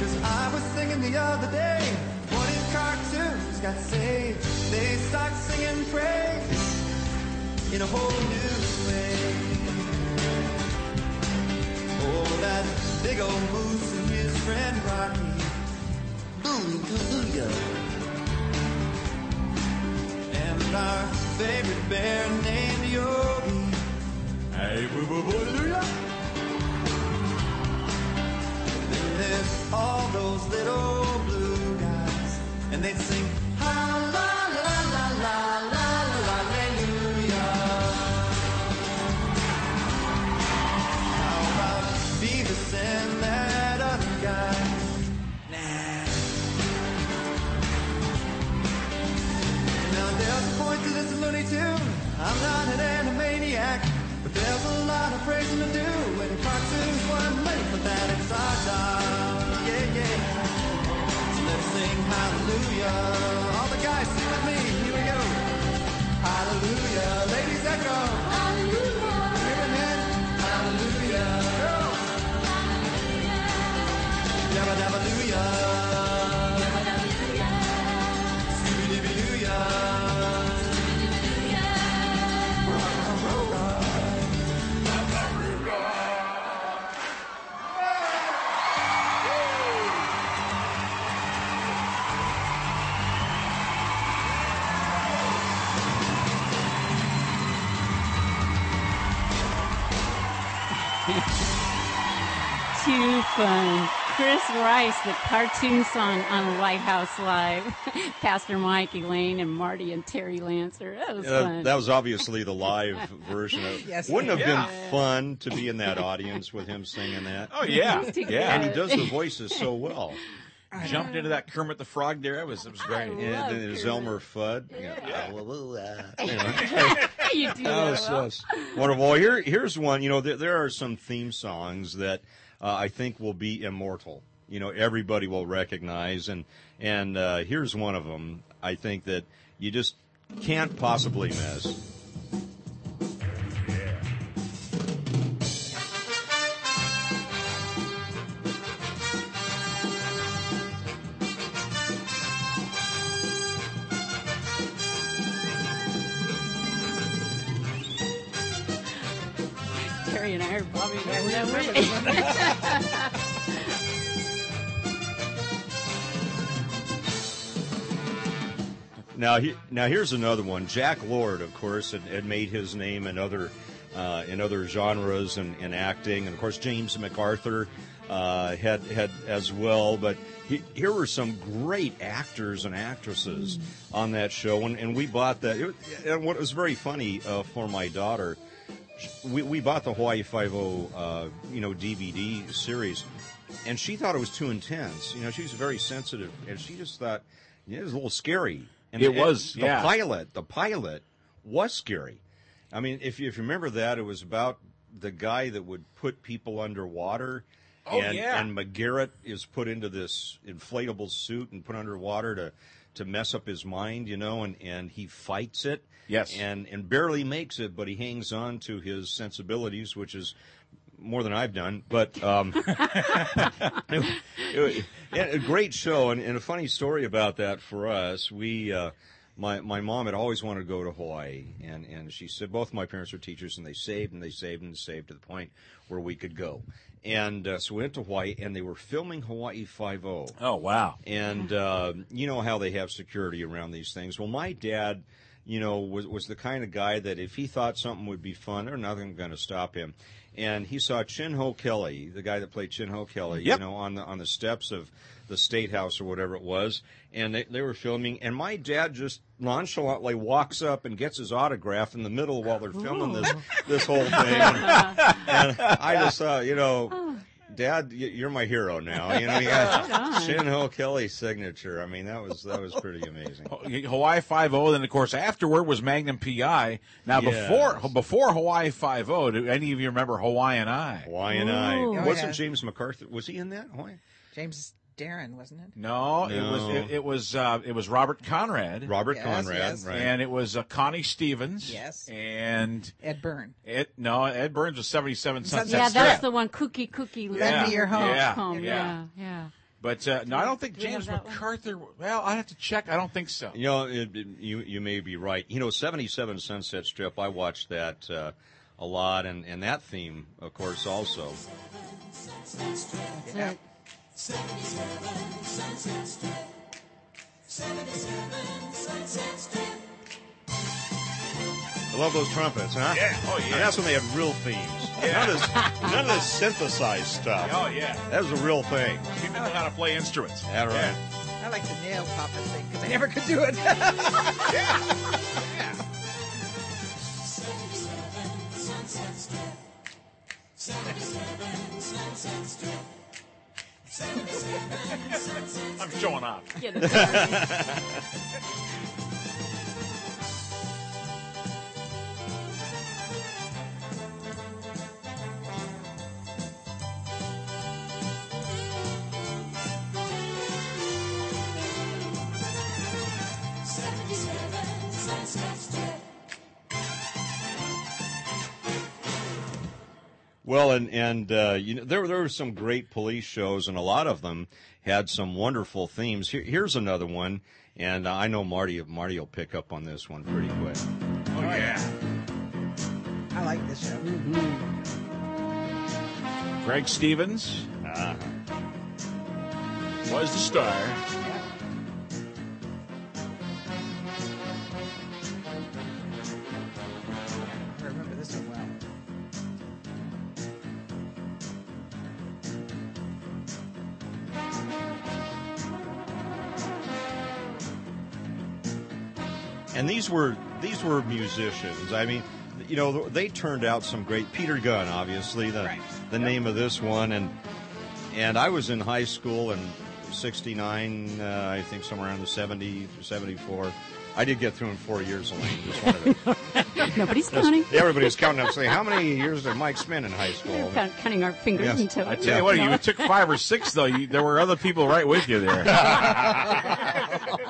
Cause I was thinking the other day, what if cartoons got saved? They start singing praise in a whole new. Oh, Oh, big old moose and his friend Rocky. Hallelujah. And our favorite bear named Yogi. Hey, boo boo boo. Then there's all those little blue guys, and they'd sing there's a praising to do. And cartoons weren't made for that. Job. Yeah, yeah. So let's sing hallelujah. All the guys sing with me. Here we go. Hallelujah. Ladies echo. Hallelujah. Women, hallelujah. Girls. Yabba dabba doo Rice, the cartoon song on Lighthouse Live. Pastor Mike, Elaine, and Marty and Terry Lanser. That was Uh, fun. that was obviously the live version of. Yes, Wouldn't have yeah. been fun to be in that audience with him singing that. Oh, yeah. Yeah. and he does the voices so well. Jumped into that Kermit the Frog there. It was, it was great. And then there's Elmer Fudd. Yeah. you do That that was well. just wonderful. Here, here's one. You know, there, there are some theme songs that uh, I think will be immortal. You know, everybody will recognize, and and uh, here's one of them. I think that you just can't possibly miss. Terry and I are probably that Now, he, now here's another one. Jack Lord, of course, had, had made his name in other uh, in other genres and in acting, and of course James MacArthur uh, had had as well. But he, here were some great actors and actresses on that show, and, and we bought that. It, and what was very funny uh, for my daughter, we, we bought the Hawaii Five O, uh, you know, DVD series, and she thought it was too intense. You know, she was very sensitive, and she just thought yeah, it was a little scary. And It was, the yeah. pilot. The pilot was scary. I mean, if you, if you remember that, it was about the guy that would put people underwater. Oh, and, yeah. and McGarrett is put into this inflatable suit and put underwater to, to mess up his mind, you know, and, and he fights it. Yes. And, and barely makes it, but he hangs on to his sensibilities, which is more than I've done. But um, it- it- yeah, a great show, and, and a funny story about that for us. We, uh, my my mom had always wanted to go to Hawaii, and and she said both my parents were teachers, and they saved and they saved and saved to the point where we could go. And uh, so we went to Hawaii, and they were filming Hawaii Five O. Oh wow! And uh, you know how they have security around these things. Well, my dad, you know, was was the kind of guy that if he thought something would be fun, there's nothing going to stop him. And he saw Chin Ho Kelly, the guy that played Chin Ho Kelly, Yep. you know, on the on the steps of the state house or whatever it was, and they, they were filming. And my dad just nonchalantly walks up and gets his autograph in the middle while they're filming this oh. this whole thing. And, and I just thought, you know, oh. Dad, you're my hero now. You know, you got Chin Ho Kelly's signature. I mean, that was that was pretty amazing. Oh, Hawaii Five O. Then of course afterward was Magnum PI. Now Yes. before before Hawaii Five O, do any of you remember Hawaiian Eye? Hawaiian Eye. Oh, Wasn't yeah. James MacArthur? Was he in that? Hawaii? James Darren, wasn't it? No, it was it, it was uh, it was Robert Conrad. Robert Yes, Conrad, yes. right? And it was uh, Connie Stevens. Yes. And Ed Byrne. it no Edd Byrnes was seventy seven Sunset Strip. yeah, Strip. that's the one. Cookie, cookie. Yeah. me your home. Yeah. home. Yeah. Yeah, yeah. But uh, no, I don't think Do we have James that one? MacArthur. Well, I have to check. I don't think so. You know, it, it- you you may be right. You know, 77 Sunset Strip. I watched that uh, a lot, and and that theme, of course, also. That's it. I love those trumpets, huh? Yeah. Oh, yeah. And that's when they had real themes. None, of this, none of this synthesized stuff. Oh yeah, That was a real thing. people know how to play instruments. That right. I like the nail popping thing because I never could do it. I'm showing off. Well, and and uh, you know there there were some great police shows, and a lot of them had some wonderful themes. Here, here's another one, and I know Marty Marty will pick up on this one pretty quick. Oh yeah. I like this show. Craig Stevens Uh, was the star. And these were these were musicians. I mean, you know, they turned out some great. Peter Gunn, obviously, the Right. the name of this one, and and I was in high school in '69, uh, I think somewhere around the 70, 74. I did get through in four years, Elaine. Just wanted to, Nobody's counting. everybody was counting up, saying, "How many years did Mike spend in high We're school?" count- counting our fingers Yes. until. I tell you what, you took five or six though. You, there were other people right with you there.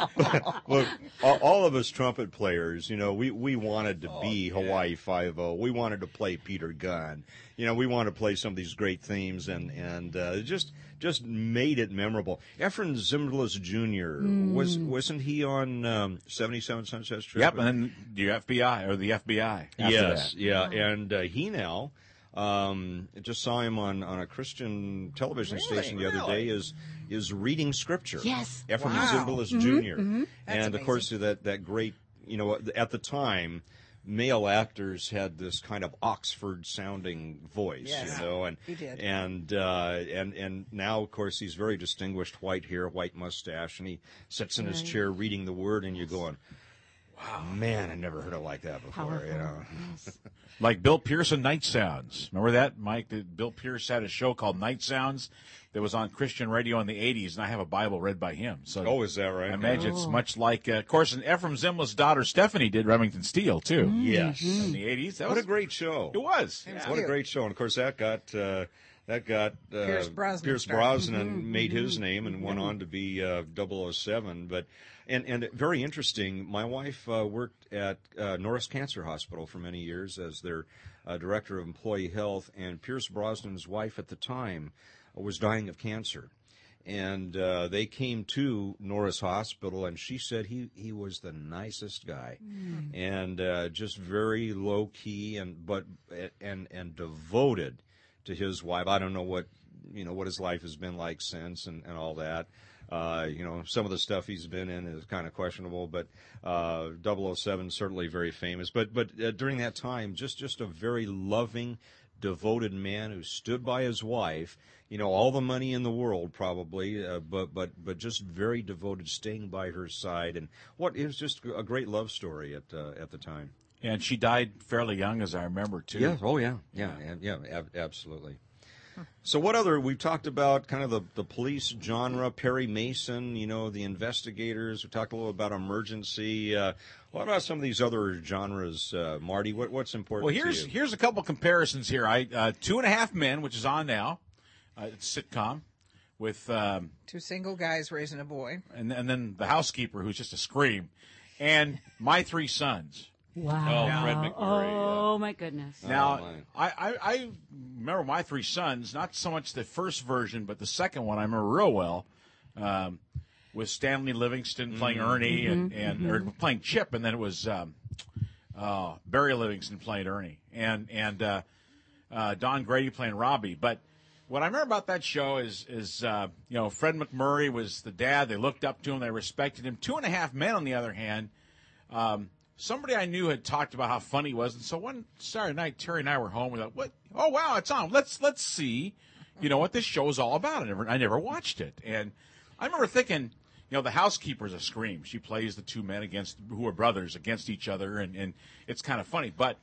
Look, all, all of us trumpet players, you know, we, we wanted to be Hawaii Five O. We wanted to play Peter Gunn. You know, we wanted to play some of these great themes, and and uh, just just made it memorable. Efrem Zimbalist Jr. was wasn't he on um, Seventy Seven Sunset Strip? yep, and the FBI or the FBI. After yes, that. yeah, and uh, he now. Um, just saw him on, on a Christian television Really? station the other day. Is is reading scripture? Yes. Efrem Wow. Zimbalist Jr. That's And of course, that that great, you know, at the time, male actors had this kind of Oxford sounding voice, Yes. you know, and He did. and uh, and and now, of course, he's very distinguished, white hair, white mustache, and he sits in his chair reading the Word, and you're going. Wow, man, I never heard it like that before. Powerful. You know, Yes. Like Bill Pearson and Night Sounds. Remember that, Mike? That Bill Pearce had a show called Night Sounds that was on Christian radio in the 80s, and I have a Bible read by him. So oh, is that right? I imagine it's much like, uh, of course, and Efrem Zimbalist's daughter Stephanie did Remington Steele too Yes. in the 80s. That What was a great show! It was. It was yeah. What a great show! And of course, that got uh, that got uh, Pierce Brosnan Pierce started. Brosnan made his name and went on to be uh, 007. But and and very interesting. My wife uh, worked at uh, Norris Cancer Hospital for many years as their director of employee health, and Pierce Brosnan's wife at the time was dying of cancer. And uh, they came to Norris Hospital, and she said he, he was the nicest guy, and uh, just very low key, and but and and devoted to his wife. I don't know what you know what his life has been like since and, and all that. Uh, you know, some of the stuff he's been in is kind of questionable, but uh, 007 certainly very famous. But but uh, during that time, just just a very loving, devoted man who stood by his wife. You know, all the money in the world probably, uh, but but but just very devoted, staying by her side, and what is just a great love story at uh, at the time. And she died fairly young, as I remember, too. Yeah. Oh, yeah. Yeah. Yeah. yeah ab- absolutely. So, what other? We've talked about kind of the, the police genre, Perry Mason, you know, the investigators. We talked a little about emergency. Uh, what about some of these other genres, uh, Marty? What, what's important Well, here's to you? here's a couple comparisons here. I uh, Two and a Half Men, which is on now, uh, it's a sitcom with um, Two single guys raising a boy. and and then the housekeeper who's just a scream, and My Three Sons. Wow. Oh, Fred MacMurray. Oh, my goodness. Now, my. I, I, I remember my three sons, not so much the first version, but the second one I remember real well, um, with Stanley Livingston playing Ernie and, and or playing Chip, and then it was um, uh, Barry Livingston playing Ernie, and and uh, uh, Don Grady playing Robbie. But what I remember about that show is is uh, you know Fred MacMurray was the dad. They looked up to him. They respected him. Two and a Half Men, on the other hand. Um, Somebody I knew had talked about how funny he was, and so one Saturday night, Terry and I were home. We thought, "What? Oh wow, it's on! Let's let's see, you know, what this show is all about." I never I never watched it, and I remember thinking, you know, the housekeeper's a scream. She plays the two men against who are brothers against each other, and and it's kind of funny, but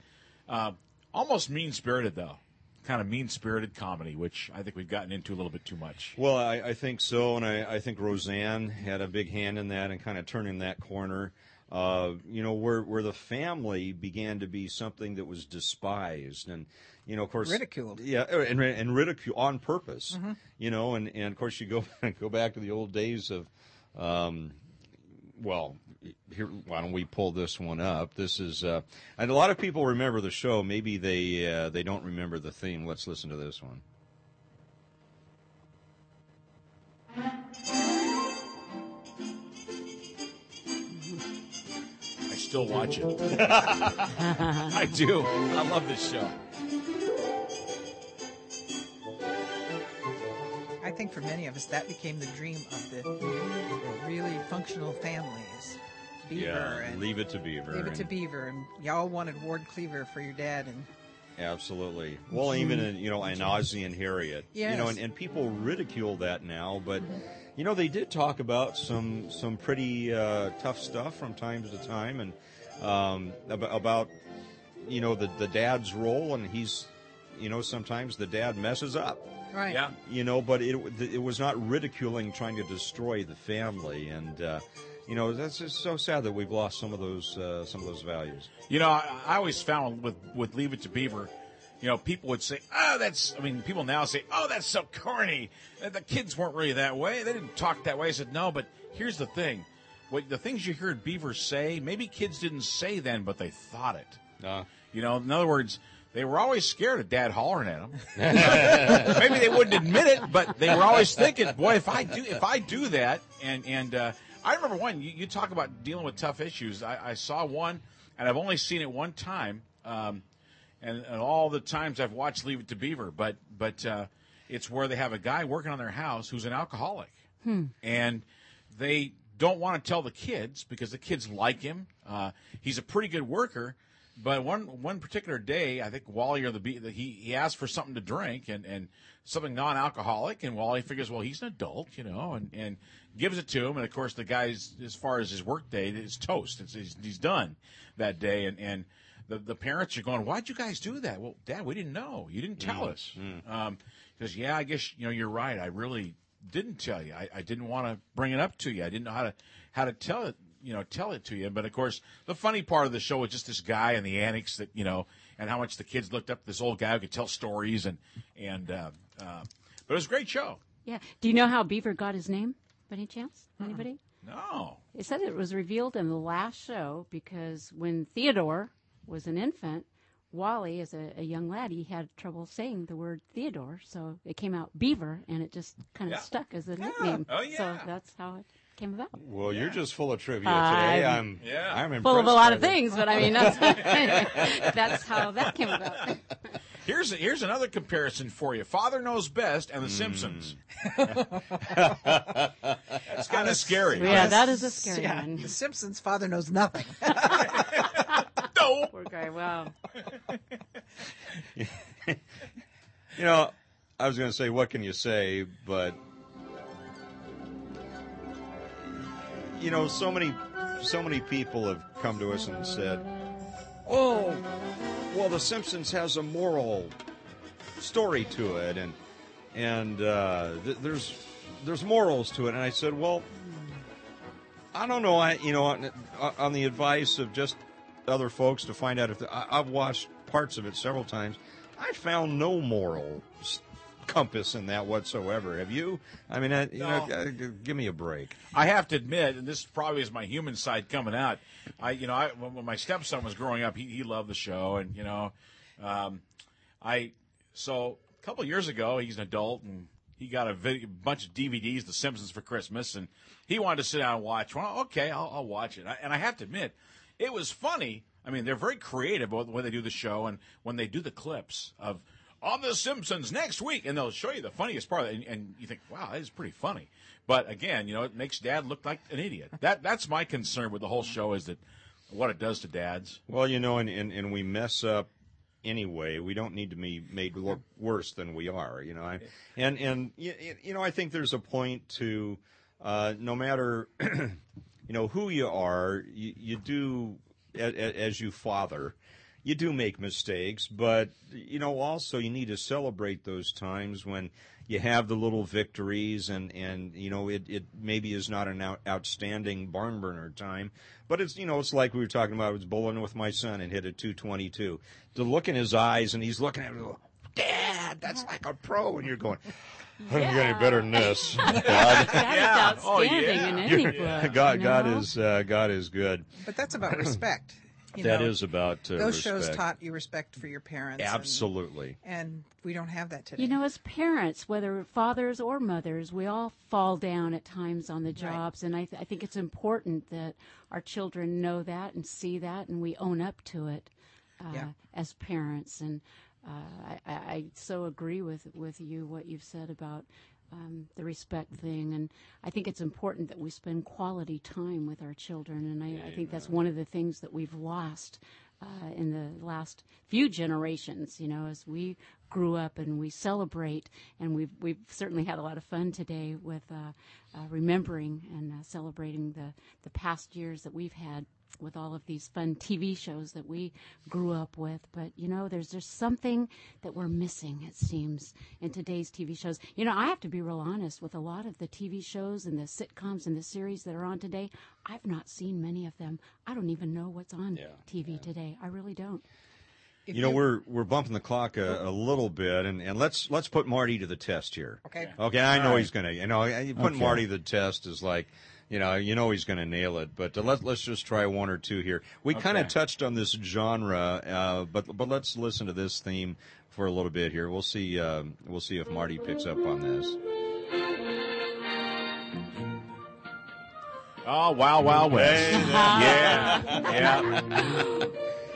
uh, almost mean spirited though, kind of mean spirited comedy, which I think we've gotten into a little bit too much. Well, I, I think so, and I, I think Roseanne had a big hand in that and kind of turning that corner. Uh, you know, where where the family began to be something that was despised, and you know, of course, Ridiculed. Yeah, and and ridicule on purpose. You know, and and of course, you go go back to the old days of. Um, well, here, why don't we pull this one up? This is, uh, and a lot of people remember the show. Maybe they uh, they don't remember the theme. Let's listen to this one. Still watch it. I do. I love this show. I think for many of us, that became the dream of the, the really functional families. Beaver Yeah, and leave it to Beaver. Leave it to Beaver, and y'all wanted Ward Cleaver for your dad, and Absolutely. Well, even in, you know, in Ozzie and Harriet, you know, and, and people ridicule that now, but you know, they did talk about some some pretty uh, tough stuff from time to time, and um, about, about you know the the dad's role, and he's you know sometimes the dad messes up. right. Yeah. You know, but it it was not ridiculing trying to destroy the family, and uh, you know that's just so sad that we've lost some of those uh, some of those values. You know, I, I always found with with Leave It to Beaver, you know, people would say, "Oh, that's." I mean, people now say, "Oh, that's so corny." Uh, The kids weren't really that way. They didn't talk that way. I said, "No, but here's the thing: what the things you heard Beaver say, maybe kids didn't say then, but they thought it." Uh, You know, in other words, they were always scared of Dad hollering at them. Maybe they wouldn't admit it, but they were always thinking, "Boy, if I do, if I do that," and and uh, I remember one. You, you talk about dealing with tough issues. I, I saw one, and I've only seen it one time, um, and, and all the times I've watched Leave It to Beaver, but but uh, it's where they have a guy working on their house who's an alcoholic, and they don't want to tell the kids because the kids like him. Uh, he's a pretty good worker, but one one particular day, I think Wally or the Bee, he he asked for something to drink and and something non-alcoholic, and Wally figures, well, he's an adult, you know, and and gives it to him, and of course the guy's as far as his work day is toast. It's, he's, he's done that day, and and. The, the parents are going, why'd you guys do that? Well, Dad, we didn't know. You didn't tell us. Um, because yeah, I guess you know you're right. I really didn't tell you. I, I didn't want to bring it up to you. I didn't know how to how to tell it. You know, tell it to you. But of course, the funny part of the show was just this guy in the annex that you know, and how much the kids looked up this old guy who could tell stories and and. Uh, uh, but it was a great show. Yeah. Do you know how Beaver got his name? By any chance? Anybody? No. It said it was revealed in the last show because when Theodore was an infant, Wally, as a, a young lad, he had trouble saying the word Theodore, so it came out Beaver, and it just kind of Yeah. stuck as a Yeah. nickname. Oh, So that's how it came about. well, you're just full of trivia I'm- today. I'm Yeah. I'm Full of a lot of the- things, but I mean that's that's how that came about. Here's here's another comparison for you: Father Knows Best and The hmm. Simpsons. That's kind of scary. Yeah, that is a scary Yeah, one. The Simpsons' father knows nothing. No. Poor guy. Wow. You know, I was going to say, what can you say? But you know, so many, so many people have come to us and said, "Oh, well, The Simpsons has a moral story to it, and and uh, th- there's there's morals to it." And I said, "Well, I don't know. I you know, on, on the advice of just other folks to find out if the, I, I've watched parts of it several times. I found no moral s- compass in that whatsoever. Have you? I mean, I, you know, No. uh, give me a break. I have to admit, and this probably is my human side coming out. I, you know, I, when, when my stepson was growing up, he, he loved the show, and you know, um, I so a couple of years ago, he's an adult and he got a vid- bunch of DVDs, The Simpsons, for Christmas, and he wanted to sit down and watch. Well, okay, I'll, I'll watch it. I, and I have to admit, it was funny. I mean, they're very creative about the way they do the show, and when they do the clips of on The Simpsons next week, and they'll show you the funniest part, and, and you think, wow, that is pretty funny. But again, you know, it makes Dad look like an idiot. That that's my concern with the whole show is that what it does to dads. Well, you know, and, and, and we mess up anyway. We don't need to be made look worse than we are, you know. I, and and you know, I think there's a point to uh, no matter you know who you are, you, you do a, a, as you father. You do make mistakes, but you know also you need to celebrate those times when you have the little victories and and you know it, it maybe is not an out, outstanding barn burner time but it's you know it's like we were talking about I was bowling with my son and hit a 222 to look in his eyes and he's looking at me going, dad that's like a pro. And you're going I don't get any better than this. God, That is Oh, outstanding yeah. in any book. God, you God is uh, God is good. But that's about respect. You That know, is about uh, those shows taught you respect for your parents. absolutely And, we don't have that today. You know, as parents, whether fathers or mothers, we all fall down at times on the jobs, and I, th- I think it's important that our children know that and see that, and we own up to it uh, Yeah. as parents. And uh, I, I I so agree with with you what you've said about um, the respect thing, and I think it's important that we spend quality time with our children, and I, I think that's one of the things that we've lost uh, in the last few generations. You know, as we grew up and we celebrate, and we've we've certainly had a lot of fun today with uh, uh, remembering and uh, celebrating the the past years that we've had with all of these fun TV shows that we grew up with. But you know, there's just something that we're missing. It seems in today's TV shows. You know, I have to be real honest with a lot of the TV shows and the sitcoms and the series that are on today. I've not seen many of them. I don't even know what's on TV today. I really don't. If you know we're we're bumping the clock a, a little bit and, and let's let's put Marty to the test here Okay. okay I know All right. he's gonna you know you put Okay. Marty to the test is like you know you know he's gonna nail it but uh, let's let's just try one or two here we kind of touched on this genre uh, but but let's listen to this theme for a little bit here we'll see um, we'll see if Marty picks up on this Oh, wow, wow, West. yeah, yeah,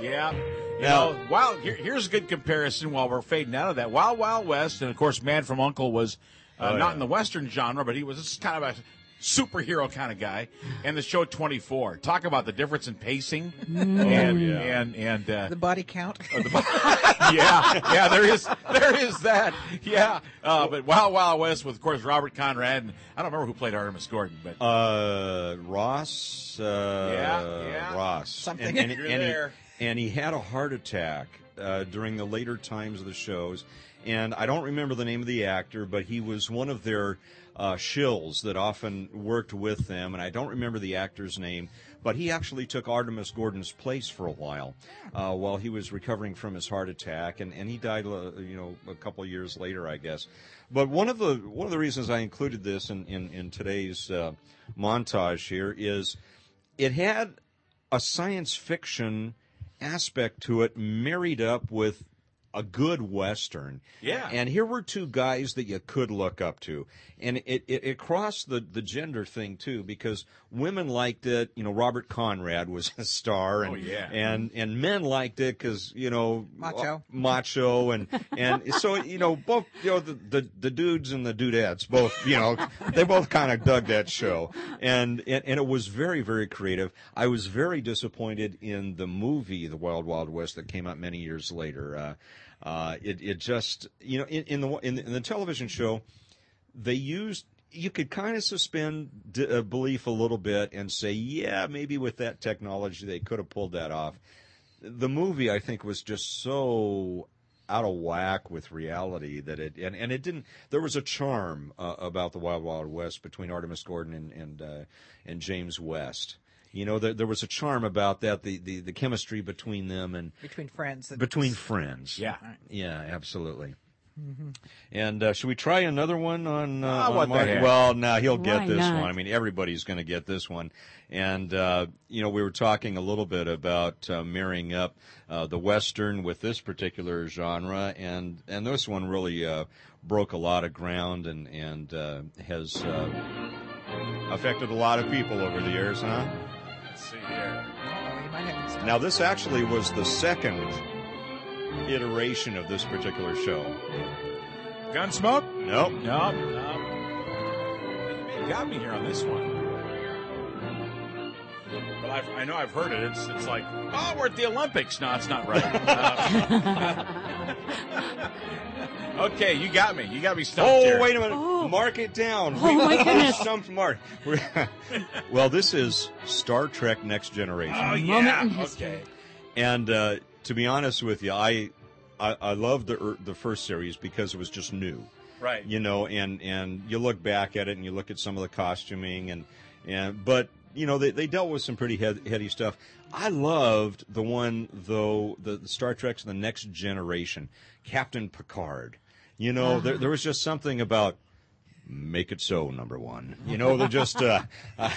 yeah. You Now- know, wow. Here, here's a good comparison. While we're fading out of that, Wild Wild West, and of course, Man from Uncle was uh, Oh, not yeah. in the Western genre, but he was kind of a superhero kind of guy. And the show 24. Talk about the difference in pacing and yeah. and and uh, the body count. yeah, yeah, there is, there is that. Yeah, uh, but Wild Wild West with, of course, Robert Conrad, and I don't remember who played Artemus Gordon, but Uh, Ross. Uh, Yeah, yeah. Ross. Something. And, and, You're and there. He, and he had a heart attack uh, during the later times of the shows. And I don't remember the name of the actor, but he was one of their uh, shills that often worked with them. And I don't remember the actor's name, but he actually took Artemus Gordon's place for a while uh, while he was recovering from his heart attack. And, and he died, uh, you know, a couple of years later, I guess. But one of the one of the reasons I included this in in, in today's uh, montage here is it had a science fiction aspect to it married up with a good western. Yeah. And here were two guys that you could look up to. And it, it, it crossed the, the gender thing too, because women liked it. You know, Robert Conrad was a star and, Oh, yeah. and, and men liked it because, you know, Macho. macho and, and so, you know, both, you know, the, the, the dudes and the dudettes both, you know, they both kind of dug that show. And, and, and it was very, very creative. I was very disappointed in the movie, The Wild Wild West, that came out many years later. Uh, uh, it, it just, you know, in, in the, in the, in the television show, they used you could kind of suspend d- uh, belief a little bit and say, yeah, maybe with that technology they could have pulled that off. The movie, I think, was just so out of whack with reality that it and, and it didn't. There was a charm uh, about the Wild Wild West between Artemus Gordon and and uh, and James West. You know, there, there was a charm about that, the, the, the chemistry between them and between friends. that- between friends. Yeah. Yeah, absolutely. And uh, should we try another one on? Uh, Ah, on what the Mark? heck. Well, no, he'll get Why this not? one. I mean, everybody's going to get this one. And uh, you know, we were talking a little bit about uh, marrying up uh, the western with this particular genre, and and this one really uh, broke a lot of ground and and uh, has uh, affected a lot of people over the years, huh? Now, this actually was the second iteration of this particular show. Gunsmoke? Nope. Nope. no. You got me here on this one. But I've, I know I've heard it. It's it's like, oh, we're at the Olympics. No, it's not right. Uh, okay, you got me. You got me stumped Oh, here. wait a minute. Oh. Mark it down. Oh, my goodness. Stumped Mark. We're- well, this is Star Trek Next Generation. Oh, yeah. in. Okay. And uh, to be honest with you, I I, I loved the er, the first series because it was just new. Right. you know, and and you look back at it and you look at some of the costuming and and but you know they, they dealt with some pretty head, heady stuff. I loved the one though the, the Star Trek's the Next Generation, Captain Picard. You know, there, uh-huh. there was just something about make it so number one. You know, they're just uh, I,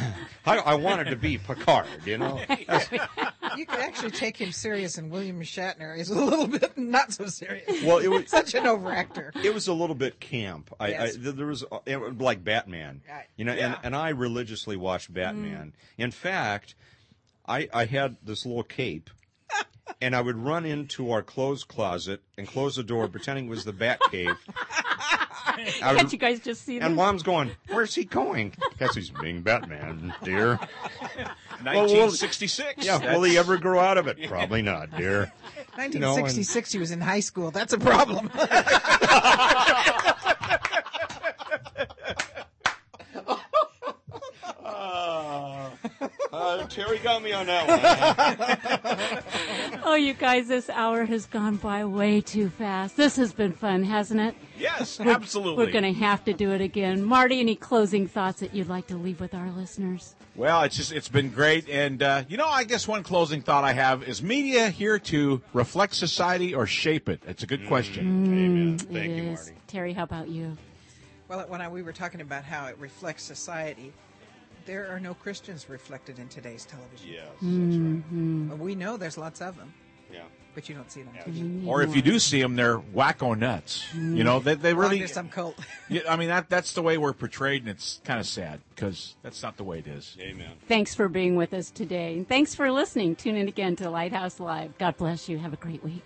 I wanted to be Picard. You know, you could actually take him serious, and William Shatner is a little bit not so serious. well, it was Such an overactor. it was a little bit camp. I, Yes. I there was uh, it like Batman, you know, and, Yeah. and I religiously watched Batman. In fact, I I had this little cape, and I would run into our clothes closet and close the door, pretending it was the Bat cave. I Can't would, you guys just see that? and this? Mom's going, "Where's he going?" Guess he's being Batman, dear. 1966. Yeah, will he ever grow out of it? Probably not, dear. 1966, he was in high school. That's a problem. Uh, Terry got me on that one. Oh, you guys, this hour has gone by way too fast. This has been fun, hasn't it? Yes, absolutely. We're going to have to do it again. Marty, any closing thoughts that you'd like to leave with our listeners? Well, it's just it's been great, and uh, you know, I guess one closing thought I have is media here to reflect society or shape it. It's a good question. Mm, mm, amen. Thank you, is. Marty. Terry, how about you? well, when I, we were talking about how it reflects society, there are no Christians reflected in today's television. Yes, that's mm-hmm. But we know there's lots of them, right. Yeah. but you don't see them. on TV. Or if you do see them, they're wacko nuts. You know, they they really. to some cult. Yeah, I mean that that's the way we're portrayed, and it's kind of sad because that's not the way it is. Amen. Thanks for being with us today. And thanks for listening. Tune in again to Lighthouse Live. God bless you. Have a great week.